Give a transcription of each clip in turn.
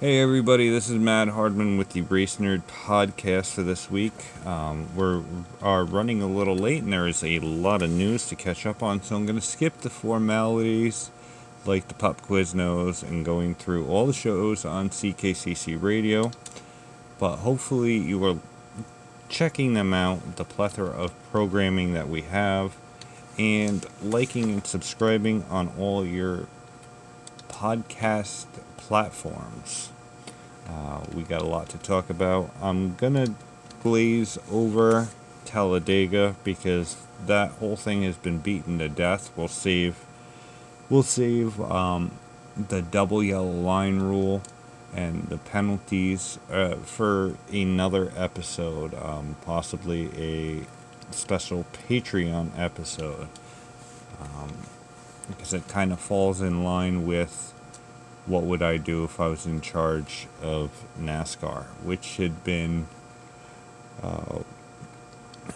Hey everybody, this is Matt Hardman with the Race Nerd podcast for this week. Um, we're are running a little late and there is a lot of news to catch up on, so I'm going to skip the formalities like the pop Quiznos and going through all the shows on CKCC Radio. But hopefully you are checking them out, the plethora of programming that we have, and liking and subscribing on all your podcast platforms. Uh, we got a lot to talk about. I'm gonna glaze over Talladega because that whole thing has been beaten to death. We'll save, we'll save um, the double yellow line rule and the penalties uh, for another episode, um, possibly a special Patreon episode, um, because it kind of falls in line with what would I do if I was in charge of NASCAR, which had been uh,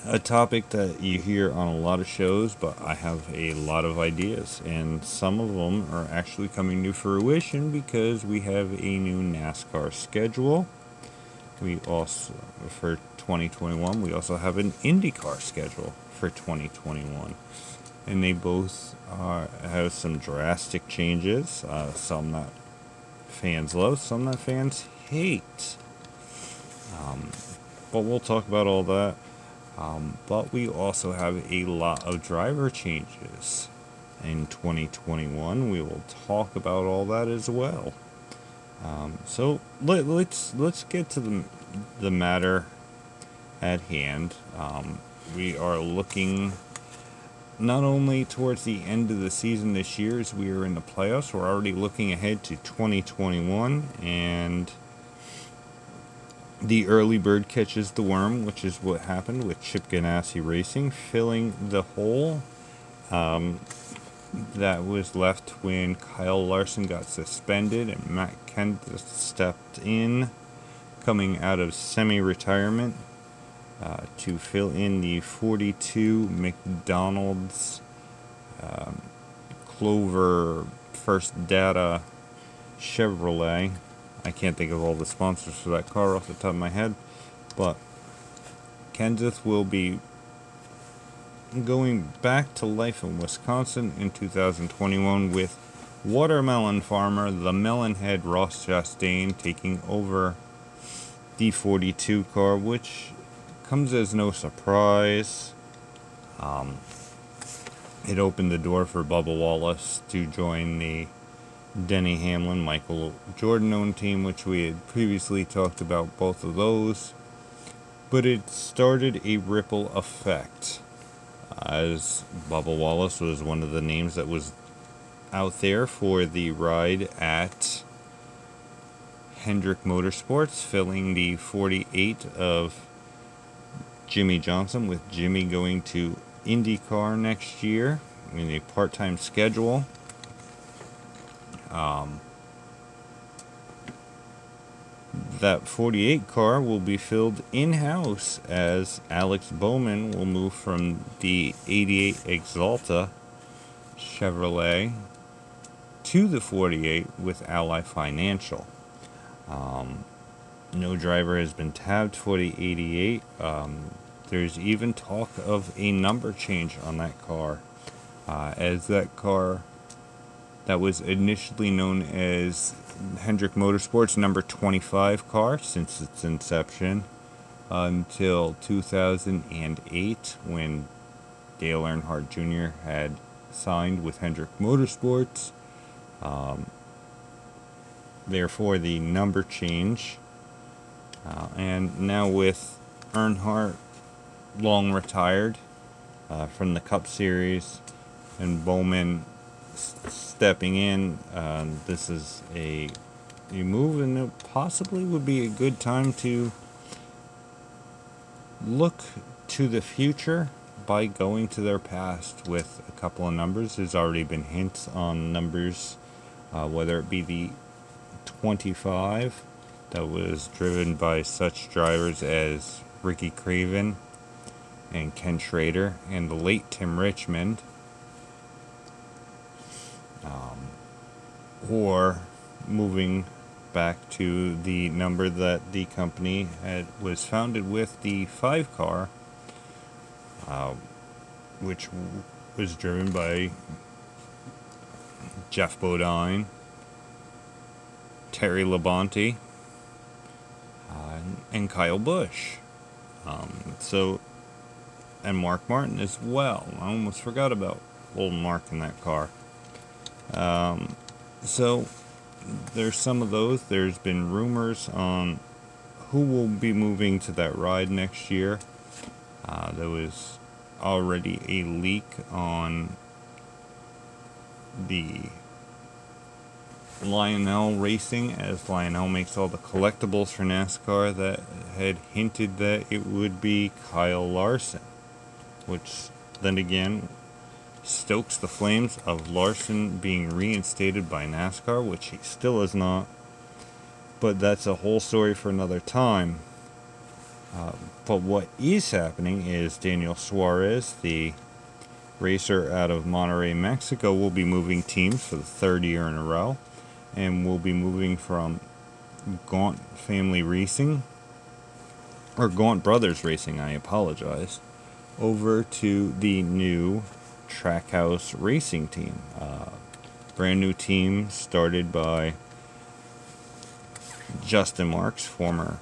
a topic that you hear on a lot of shows, but I have a lot of ideas, and some of them are actually coming to fruition because we have a new NASCAR schedule. We also, for 2021, we also have an IndyCar schedule for 2021 and they both uh, have some drastic changes. Uh, some that fans love, some that fans hate. Um, but we'll talk about all that. Um, but we also have a lot of driver changes in 2021. We will talk about all that as well. Um, so let, us let's, let's get to the the matter at hand. Um, we are looking not only towards the end of the season this year as we are in the playoffs, we're already looking ahead to 2021 and the early bird catches the worm, which is what happened with Chip Ganassi Racing, filling the hole um, that was left when Kyle Larson got suspended and Matt Kenseth stepped in, coming out of semi retirement uh, to fill in the 42 McDonald's um, Clover First Data Chevrolet. I can't think of all the sponsors for that car off the top of my head, but Kenseth will be going back to life in Wisconsin in 2021 with watermelon farmer the Melonhead Ross Chastain taking over the 42 car, which comes as no surprise. Um, it opened the door for Bubba Wallace to join the Denny Hamlin, Michael Jordan owned team, which we had previously talked about both of those. But it started a ripple effect as Bubba Wallace was one of the names that was out there for the ride at Hendrick Motorsports, filling the 48 of Jimmie Johnson, with Jimmy going to IndyCar next year in a part time schedule. Um, that 48 car will be filled in house as Alex Bowman will move from the 88 Axalta Chevrolet to the 48 with Ally Financial. Um, no driver has been tabbed for the 88. Um, there's even talk of a number change on that car, uh, as that car that was initially known as Hendrick Motorsports number 25 car since its inception until 2008 when Dale Earnhardt Jr. had signed with Hendrick Motorsports. Um, therefore, the number change uh, and now with Earnhardt long retired uh, from the Cup Series and Bowman s- stepping in, uh, this is a, a move and it possibly would be a good time to look to the future by going to their past with a couple of numbers. There's already been hints on numbers, uh, whether it be the 25 that was driven by such drivers as Ricky Craven and Ken Schrader and the late Tim Richmond. Um, or moving back to the number that the company had, was founded with the five car, uh, which was driven by Geoff Bodine, Terry Labonte, and Kyle Busch. Um, so, and Mark Martin as well. I almost forgot about old Mark in that car. Um, so, there's some of those. There's been rumors on who will be moving to that ride next year. Uh, there was already a leak on the Lionel Racing, as Lionel makes all the collectibles for NASCAR, that had hinted that it would be Kyle Larson, which then again stokes the flames of Larson being reinstated by NASCAR, which he still is not. But that's a whole story for another time. Uh, but what is happening is Daniel Suarez, the racer out of Monterrey, Mexico, will be moving teams for the third year in a row and we'll be moving from Gaunt Family Racing, or Gaunt Brothers Racing, I apologize, over to the new Trackhouse Racing team. Uh, brand new team started by Justin Marks, former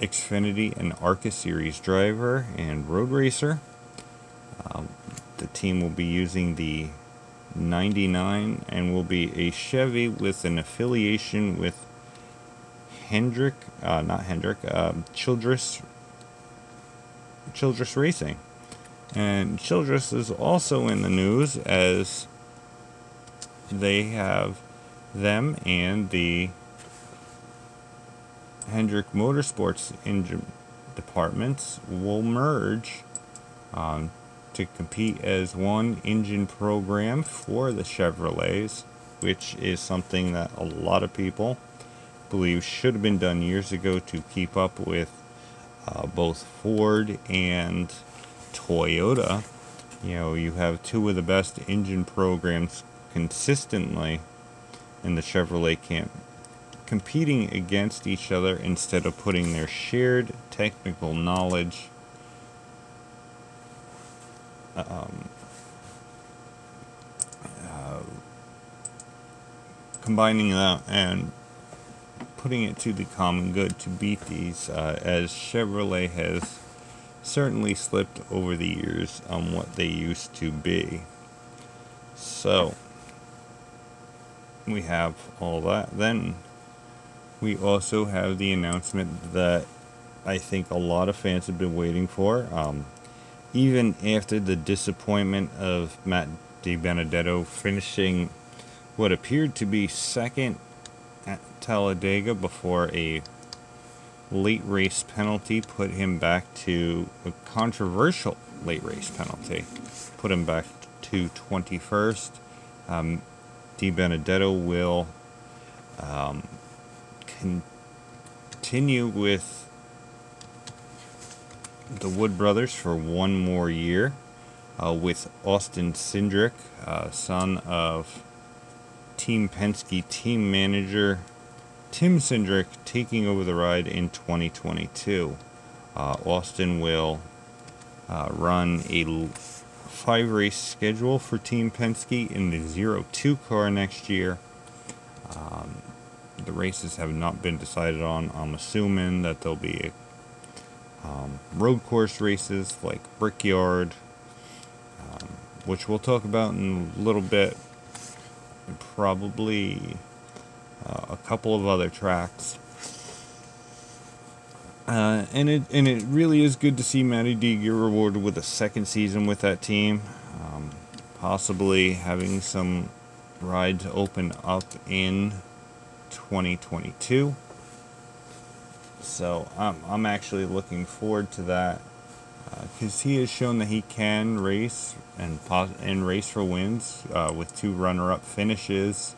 Xfinity and ARCA Series driver and road racer. Um, the team will be using the 99 and will be a Chevy with an affiliation with Hendrick, uh, not Hendrick, uh, Childress, Childress Racing. And Childress is also in the news as they have them and the Hendrick Motorsports engine departments will merge um, to compete as one engine program for the Chevrolets, which is something that a lot of people believe should have been done years ago to keep up with uh, both Ford and Toyota. You know, you have two of the best engine programs consistently in the Chevrolet camp competing against each other instead of putting their shared technical knowledge um, uh, combining that and putting it to the common good to beat these, uh, as Chevrolet has certainly slipped over the years on what they used to be. So, we have all that. Then, we also have the announcement that I think a lot of fans have been waiting for. Um, even after the disappointment of Matt DiBenedetto finishing what appeared to be second at Talladega before a late race penalty put him back to a controversial late race penalty, put him back to 21st. Um, DiBenedetto will um, continue with the Wood brothers for one more year uh, with Austin Cindric, uh, son of Team Penske team manager Tim Cindric, taking over the ride in 2022. Uh, Austin will uh, run a five race schedule for Team Penske in the 0 2 car next year. Um, the races have not been decided on. I'm assuming that there'll be a um, road course races like Brickyard, um, which we'll talk about in a little bit, and probably uh, a couple of other tracks. Uh, and it and it really is good to see Matty D get rewarded with a second season with that team, um, possibly having some rides open up in 2022. So I'm, I'm actually looking forward to that because uh, he has shown that he can race and pos- and race for wins uh, with two runner-up finishes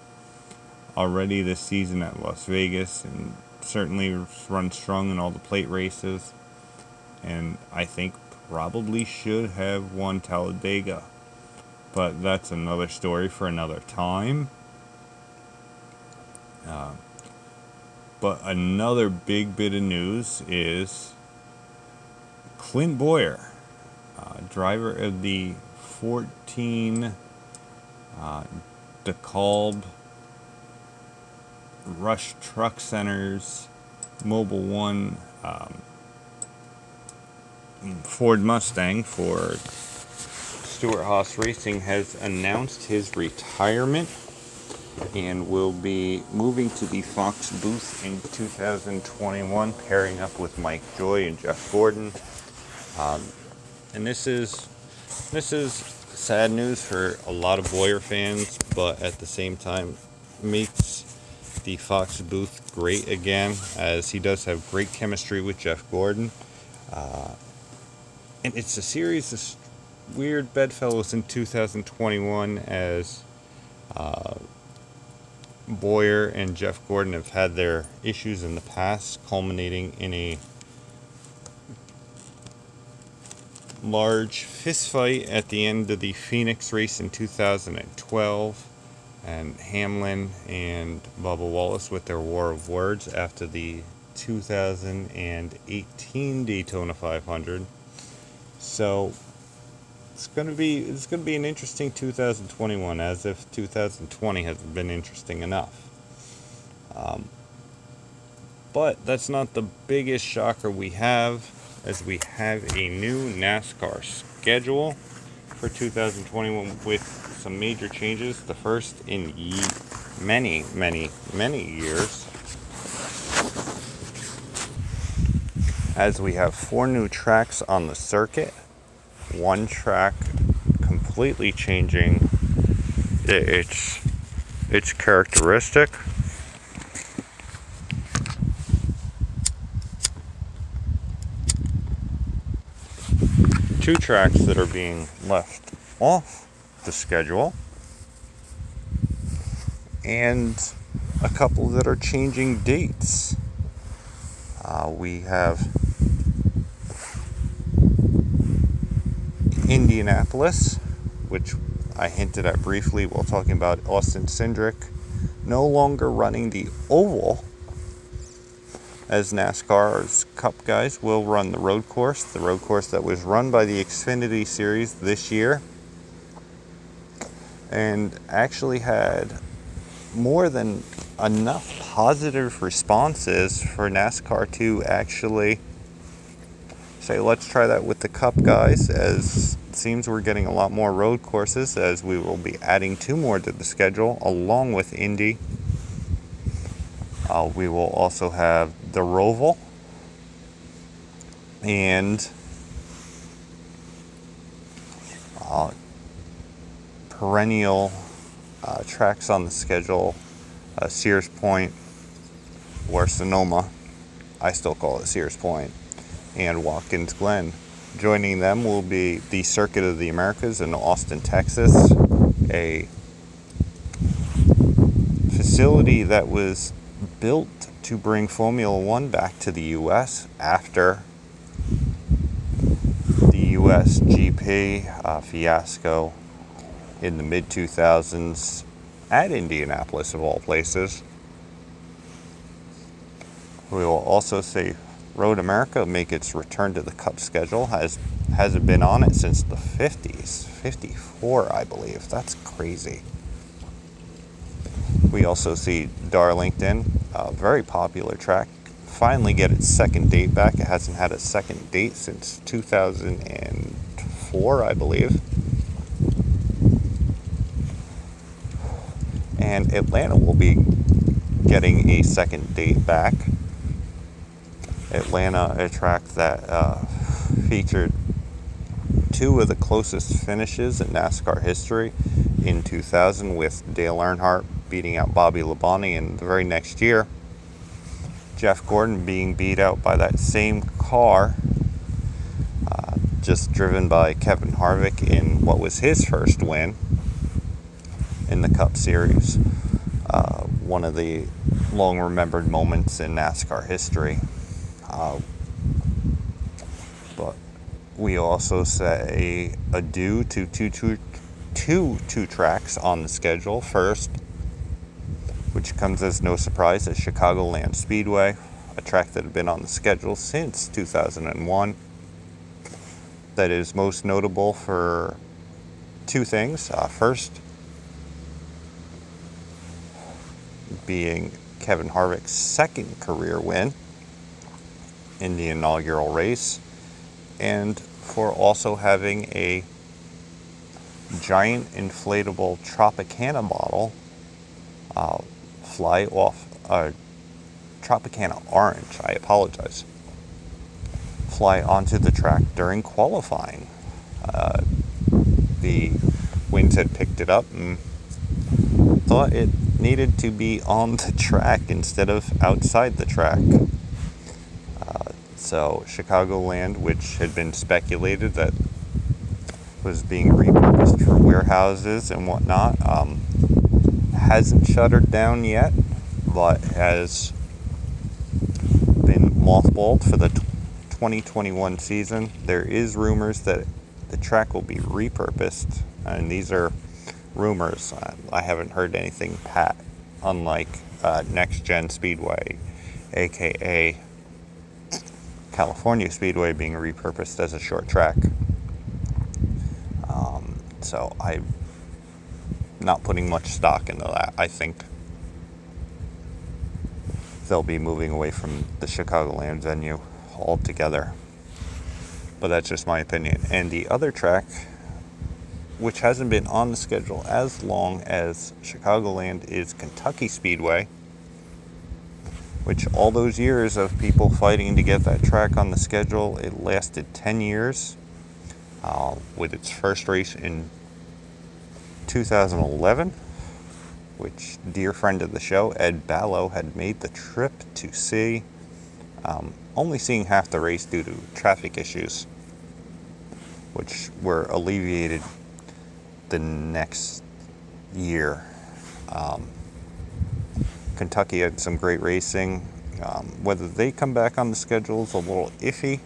already this season at Las Vegas and certainly run strong in all the plate races. And I think probably should have won Talladega. But that's another story for another time But another big bit of news is Clint Bowyer, uh, driver of the 14 uh, DeKalb Rush Truck Centers Mobil 1 um, Ford Mustang for Stewart-Haas Racing has announced his retirement and will be moving to the Fox booth in 2021, pairing up with Mike Joy and Jeff Gordon. Um, and this is this is sad news for a lot of Bowyer fans, but at the same time makes the Fox booth great again, as he does have great chemistry with Jeff Gordon. Uh, and it's a series of weird bedfellows in 2021 as uh, Bowyer and Jeff Gordon have had their issues in the past, culminating in a large fistfight at the end of the Phoenix race in 2012. And Hamlin and Bubba Wallace with their war of words after the 2018 Daytona 500. So it's gonna be it's gonna be an interesting 2021, as if 2020 has been interesting enough. Um, but that's not the biggest shocker we have, as we have a new NASCAR schedule for 2021 with some major changes. The first in ye- many, many, many years. As we have four new tracks on the circuit, one track completely changing its its characteristic. Two tracks that are being left off the schedule, and a couple that are changing dates. Uh, we have Indianapolis, which I hinted at briefly while talking about Austin Cindric, no longer running the oval as NASCAR's Cup guys will run the road course, the road course that was run by the Xfinity Series this year, and actually had more than enough positive responses for NASCAR to actually say, let's try that with the Cup guys, as it seems we're getting a lot more road courses, as we will be adding two more to the schedule along with Indy. Uh, we will also have the Roval and uh, perennial uh, tracks on the schedule uh, Sears Point or Sonoma. I still call it Sears Point and Watkins Glen. Joining them will be the Circuit of the Americas in Austin, Texas, a facility that was built to bring Formula One back to the US after the US GP uh, fiasco in the mid 2000s at Indianapolis, of all places. We will also see Road America make its return to the Cup schedule. Has hasn't been on it since the 50s, 54, I believe. That's crazy. We also see Darlington, a very popular track, finally get its second date back. It hasn't had a second date since 2004, I believe. And Atlanta will be getting a second date back. Atlanta, a track that uh, featured two of the closest finishes in NASCAR history in 2000 with Dale Earnhardt beating out Bobby Labonte, and the very next year, Jeff Gordon being beat out by that same car, uh, just driven by Kevin Harvick in what was his first win in the Cup Series. Uh, one of the long remembered moments in NASCAR history. But we also say adieu to two, two, two, two tracks on the schedule. First, which comes as no surprise, is Chicagoland Speedway, a track that had been on the schedule since 2001. That is most notable for two things. Uh, first, being Kevin Harvick's second career win in the inaugural race, and for also having a giant inflatable Tropicana bottle uh, fly off a Tropicana orange. I apologize. Fly onto the track during qualifying. Uh, the winds had picked it up and thought it needed to be on the track instead of outside the track. So, Chicagoland, which had been speculated that was being repurposed for warehouses and whatnot, um, hasn't shuttered down yet, but has been mothballed for the 2021 season. There is rumors that the track will be repurposed, and these are rumors. I haven't heard anything pat, unlike uh, Next Gen Speedway, aka California Speedway, being repurposed as a short track. Um, so I'm not putting much stock into that. I think they'll be moving away from the Chicagoland venue altogether. But that's just my opinion. And the other track which hasn't been on the schedule as long as Chicagoland is Kentucky Speedway, which all those years of people fighting to get that track on the schedule, it lasted 10 years uh, with its first race in 2011, which dear friend of the show, Ed Ballo, had made the trip to see, um, only seeing half the race due to traffic issues, which were alleviated the next year. Um, Kentucky had some great racing. Um, whether they come back on the schedule is a little iffy,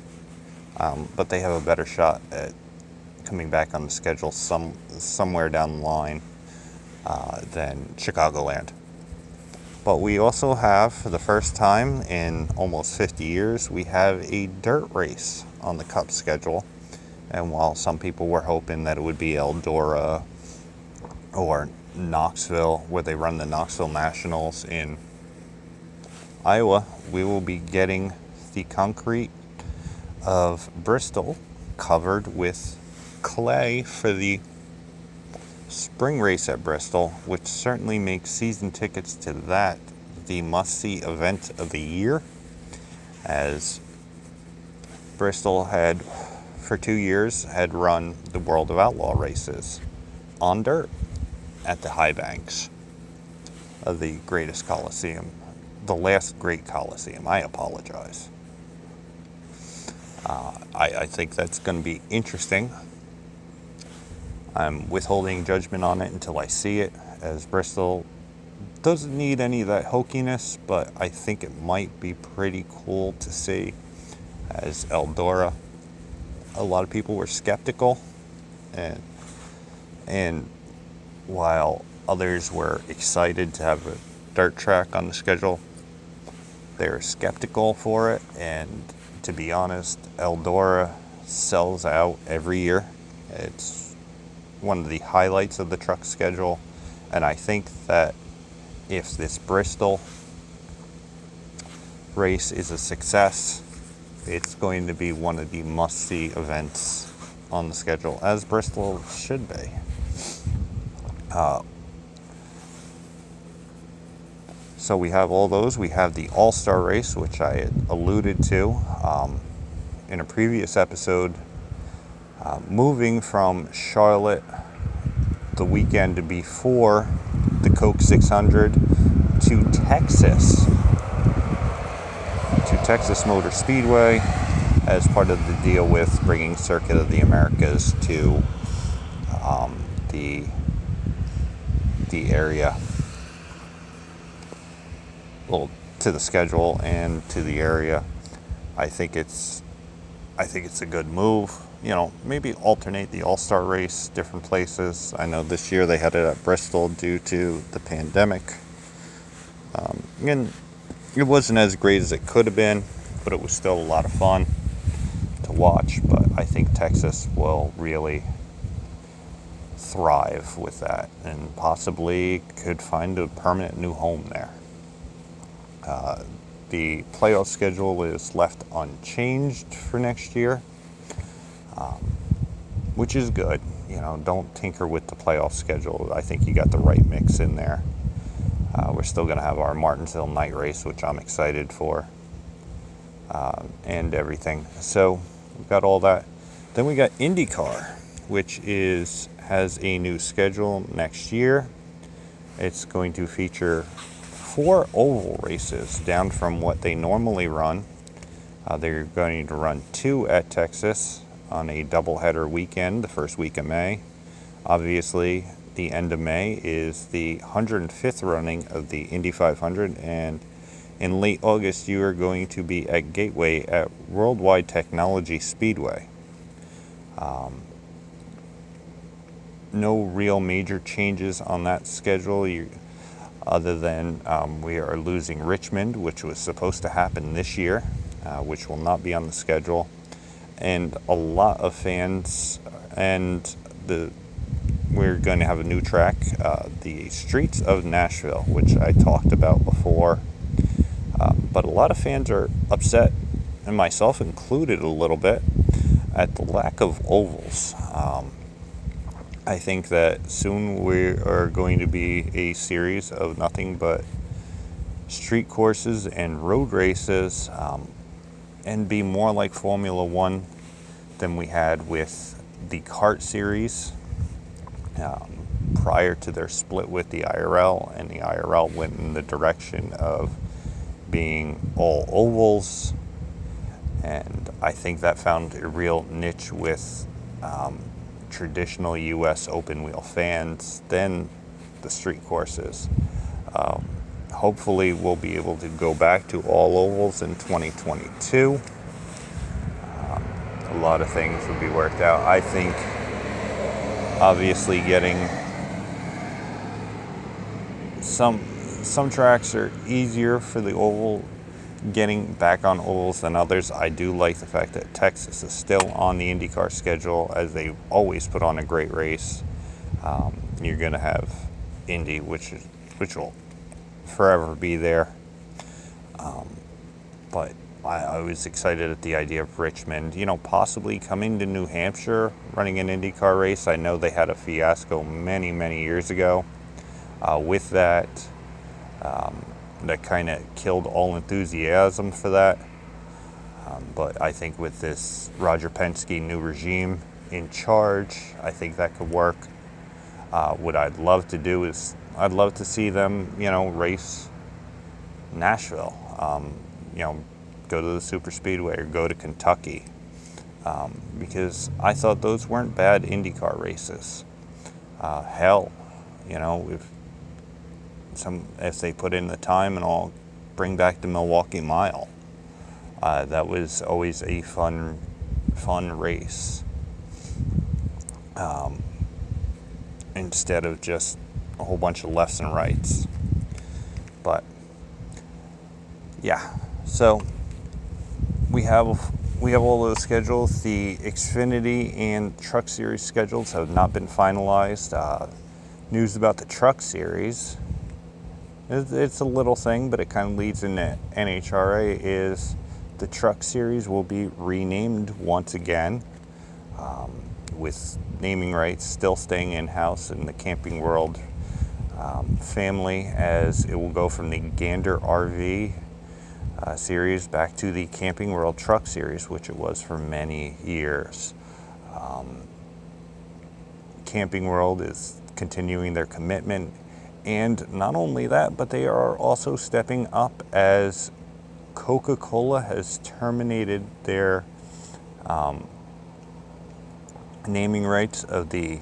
um, but they have a better shot at coming back on the schedule some somewhere down the line uh, than Chicagoland. But we also have, for the first time in almost 50 years, we have a dirt race on the Cup schedule. And while some people were hoping that it would be Eldora or Knoxville, where they run the Knoxville Nationals in Iowa, we will be getting the concrete of Bristol covered with clay for the spring race at Bristol, which certainly makes season tickets to that the must see event of the year, as Bristol had for two years had run the World of Outlaw races on dirt at the high banks of the greatest Coliseum, the last great Coliseum. I apologize. Uh, I, I think that's going to be interesting. I'm withholding judgment on it until I see it, as Bristol doesn't need any of that hokiness, but I think it might be pretty cool to see as Eldora a lot of people were skeptical, and and while others were excited to have a dirt track on the schedule, they were skeptical for it. And to be honest, Eldora sells out every year. It's one of the highlights of the truck schedule, and I think that if this Bristol race is a success, it's going to be one of the must see events on the schedule, as Bristol should be. Uh, so we have all those. We have the All Star race, which I alluded to um, in a previous episode, uh, moving from Charlotte the weekend before the Coke 600 to Texas to Texas Motor Speedway as part of the deal with bringing Circuit of the Americas to um, the the area, well, to the schedule and to the area. I think it's I think it's a good move. You know, maybe alternate the All Star race different places. I know this year they had it at Bristol due to the pandemic, Um, and it wasn't as great as it could have been, but it was still a lot of fun to watch. But I think Texas will really thrive with that and possibly could find a permanent new home there. Uh, the playoff schedule is left unchanged for next year, um, which is good. You know, don't tinker with the playoff schedule. I think you got the right mix in there. Uh, we're still going to have our Martinsville night race, which I'm excited for, uh, and everything. So we've got all that. Then we got IndyCar, which is has a new schedule next year. It's going to feature four oval races down from what they normally run. Uh, they're going to run two at Texas on a doubleheader weekend, the first week of May. Obviously, the end of May is the 105th running of the Indy 500, and in late August, you are going to be at Gateway at Worldwide Technology Speedway. Um, no real major changes on that schedule. You, other than um, we are losing Richmond, which was supposed to happen this year, uh, which will not be on the schedule. And a lot of fans, and the we're going to have a new track, uh, the Streets of Nashville, which I talked about before. Uh, but a lot of fans are upset, and myself included a little bit, at the lack of ovals. Um, I think that soon we are going to be a series of nothing but street courses and road races um, and be more like Formula One than we had with the CART series um, prior to their split with the IRL, and the IRL went in the direction of being all ovals. And I think that found a real niche with um, traditional US open wheel fans than the street courses. Um, hopefully, we'll be able to go back to all ovals in 2022. Um, a lot of things will be worked out. I think, obviously, getting some some tracks are easier for the oval getting back on ovals than others. I do like the fact that Texas is still on the IndyCar schedule, as they always put on a great race. Um, you're going to have Indy, which is, which will forever be there. Um, but I, I, was excited at the idea of Richmond. You know, possibly coming to New Hampshire, running an IndyCar race. I know they had a fiasco many, many years ago. Uh, with that, um, that kind of killed all enthusiasm for that. Um, but I think with this Roger Penske new regime in charge, I think that could work. Uh, what I'd love to do is I'd love to see them, you know, race Nashville. Um, you know, go to the super speedway or go to Kentucky, um, because I thought those weren't bad IndyCar races. Uh, hell, you know, if some if they put in the time and I'll bring back the Milwaukee Mile. Uh, that was always a fun, fun race. Um, instead of just a whole bunch of lefts and rights. But yeah, so we have we have all those schedules. The Xfinity and Truck Series schedules have not been finalized. Uh, news about the Truck Series it's a little thing, but it kind of leads into NHRA is the truck series will be renamed once again um, with naming rights still staying in-house in the Camping World um, family as it will go from the Gander RV uh, series back to the Camping World Truck series, which it was for many years. Um, Camping World is continuing their commitment and not only that, but they are also stepping up as Coca Cola has terminated their um, naming rights of the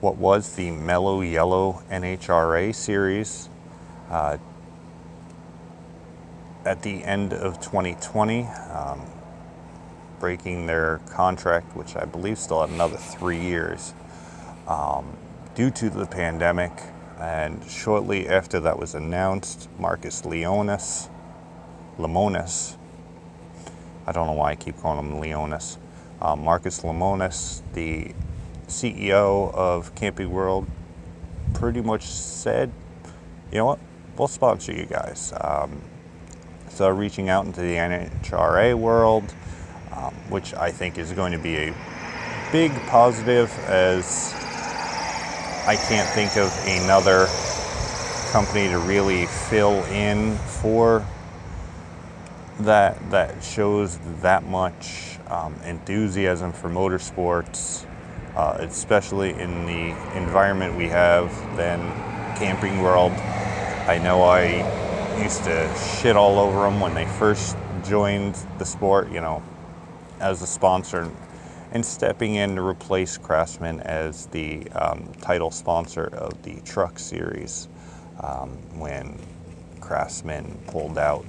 what was the Mellow Yellow NHRA series uh, at the end of 2020, um, breaking their contract, which I believe still had another three years, um, due to the pandemic and shortly after that was announced, Marcus Leonis, Lemonis, I don't know why I keep calling him Leonis, uh, Marcus Lemonis, the CEO of Camping World, pretty much said, you know what, we'll sponsor you guys. Um, so reaching out into the NHRA world, um, which I think is going to be a big positive as I can't think of another company to really fill in for that that shows that much um, enthusiasm for motorsports, uh, especially in the environment we have than Camping World. I know I used to shit all over them when they first joined the sport, you know, as a sponsor and stepping in to replace Craftsman as the um, title sponsor of the truck series um, when Craftsman pulled out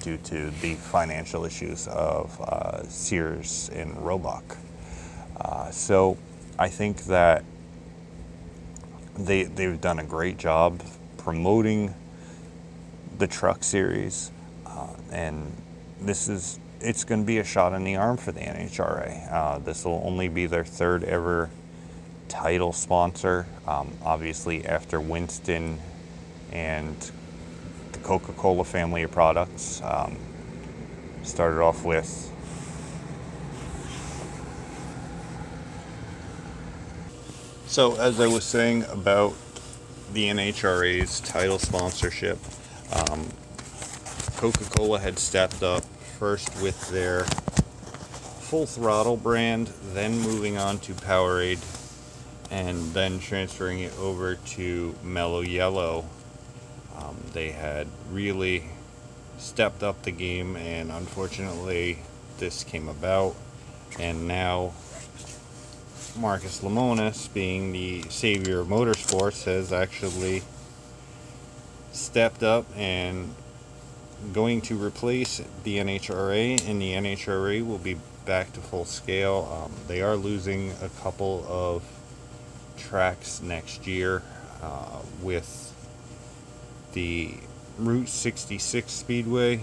due to the financial issues of uh, Sears and Roebuck. Uh, so I think that they, they've done a great job promoting the truck series, uh, and this is it's going to be a shot in the arm for the NHRA. Uh, this will only be their third ever title sponsor. Um, obviously, after Winston and the Coca Cola family of products. Um, started off with So, as I was saying about the NHRA's title sponsorship, um, Coca Cola had stepped up first with their full throttle brand, then moving on to Powerade, and then transferring it over to Mellow Yellow. Um, they had really stepped up the game, and unfortunately, this came about. And now, Marcus Lemonis, being the savior of motorsports, has actually stepped up and going to replace the NHRA, and the NHRA will be back to full scale. Um, they are losing a couple of tracks next year uh, with the Route 66 Speedway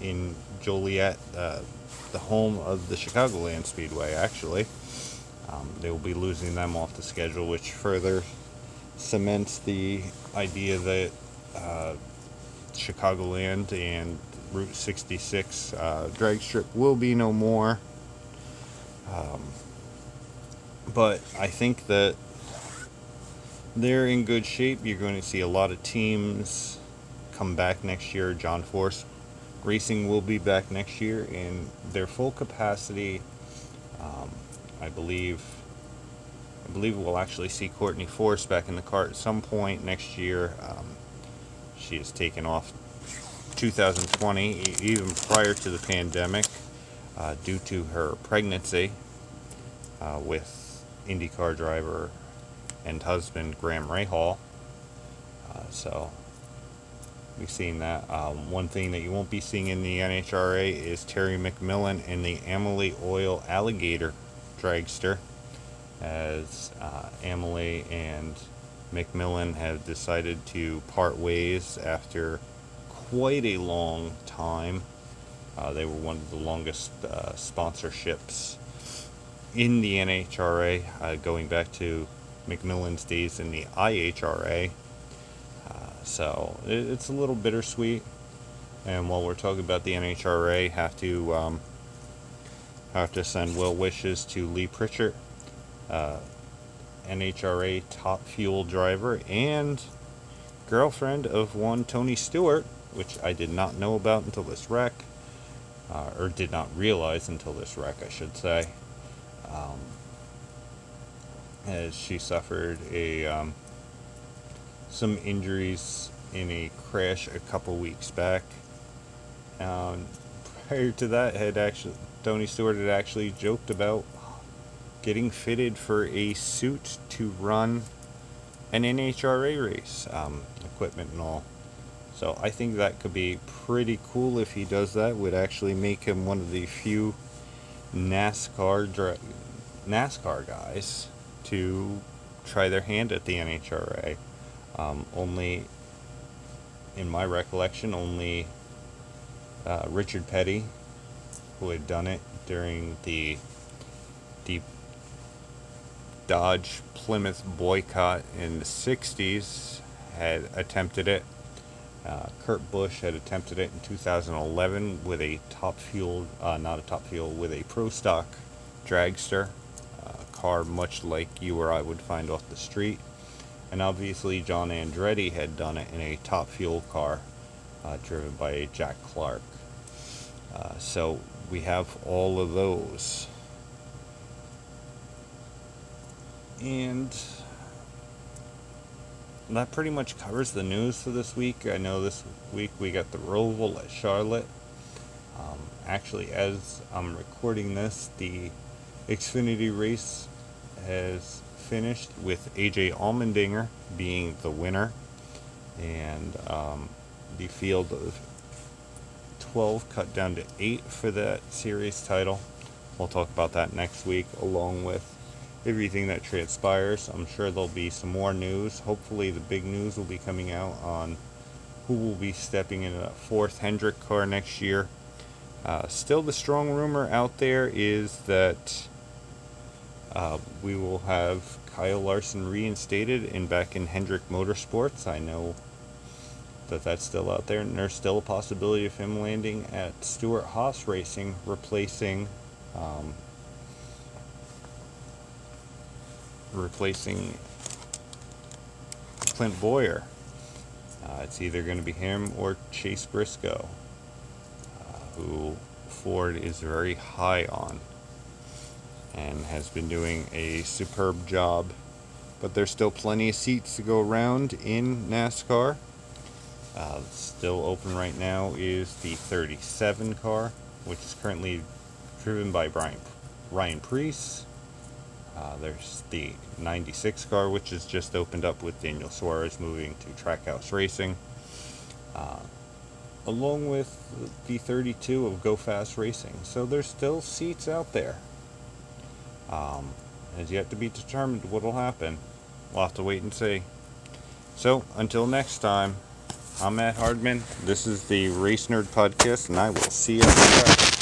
in Joliet, uh, the home of the Chicagoland Speedway, actually. Um, they will be losing them off the schedule, which further cements the idea that uh, Chicagoland and Route 66 uh, drag strip will be no more. Um, but I think that they're in good shape. You're going to see a lot of teams come back next year. John Force Racing will be back next year in their full capacity. Um, I believe. I believe we'll actually see Courtney Force back in the car at some point next year. Um, she has taken off 2020, even prior to the pandemic, uh, due to her pregnancy uh, with IndyCar driver and husband Graham Rahal. Uh, so we've seen that. Um, one thing that you won't be seeing in the NHRA is Terry McMillen and the Amalie Oil Alligator dragster, as uh, and McMillen have decided to part ways after quite a long time. Uh, they were one of the longest uh, sponsorships in the NHRA, uh, going back to McMillen's days in the IHRA. Uh, so it, it's a little bittersweet. And while we're talking about the NHRA, have to um, have to send well wishes to Leah Pritchett uh, NHRA top fuel driver and girlfriend of one Tony Stewart, which I did not know about until this wreck, uh, or did not realize until this wreck, I should say. Um, as she suffered a um, some injuries in a crash a couple weeks back. Um, prior to that, had actually Tony Stewart had actually joked about getting fitted for a suit to run an NHRA race, um, equipment and all. So I think that could be pretty cool if he does that. Would actually make him one of the few NASCAR dra- NASCAR guys to try their hand at the NHRA. Um, only, in my recollection, only uh, Richard Petty, who had done it during the deep Dodge Plymouth boycott in the 60s, had attempted it. Uh, Kurt Busch had attempted it in 2011 with a top fuel, uh, not a top fuel, with a pro stock dragster, a car much like you or I would find off the street. And obviously, John Andretti had done it in a top fuel car uh, driven by Jack Clark. Uh, so we have all of those. And that pretty much covers the news for this week. I know this week we got the Roval at Charlotte. Um, actually, as I'm recording this, the Xfinity race has finished with AJ Allmendinger being the winner, and um, the field of 12 cut down to 8 for that series title. We'll talk about that next week, along with everything that transpires. I'm sure there'll be some more news. Hopefully, the big news will be coming out on who will be stepping in a fourth Hendrick car next year. Uh, still, the strong rumor out there is that uh, we will have Kyle Larson reinstated and back in Hendrick Motorsports. I know that that's still out there, and there's still a possibility of him landing at Stewart Haas Racing, replacing um, replacing Clint Bowyer. Uh, it's either going to be him or Chase Briscoe, uh, who Ford is very high on and has been doing a superb job. But there's still plenty of seats to go around in NASCAR. Uh, still open right now is the 37 car, which is currently driven by Brian Ryan Preece. Uh, there's the 96 car, which has just opened up with Daniel Suarez moving to Trackhouse Racing, uh, along with the 32 of Go Fast Racing. So there's still seats out there. Um, has yet to be determined what will happen. We'll have to wait and see. So until next time, I'm Matt Hardman. This is the Race Nerd Podcast, and I will see you.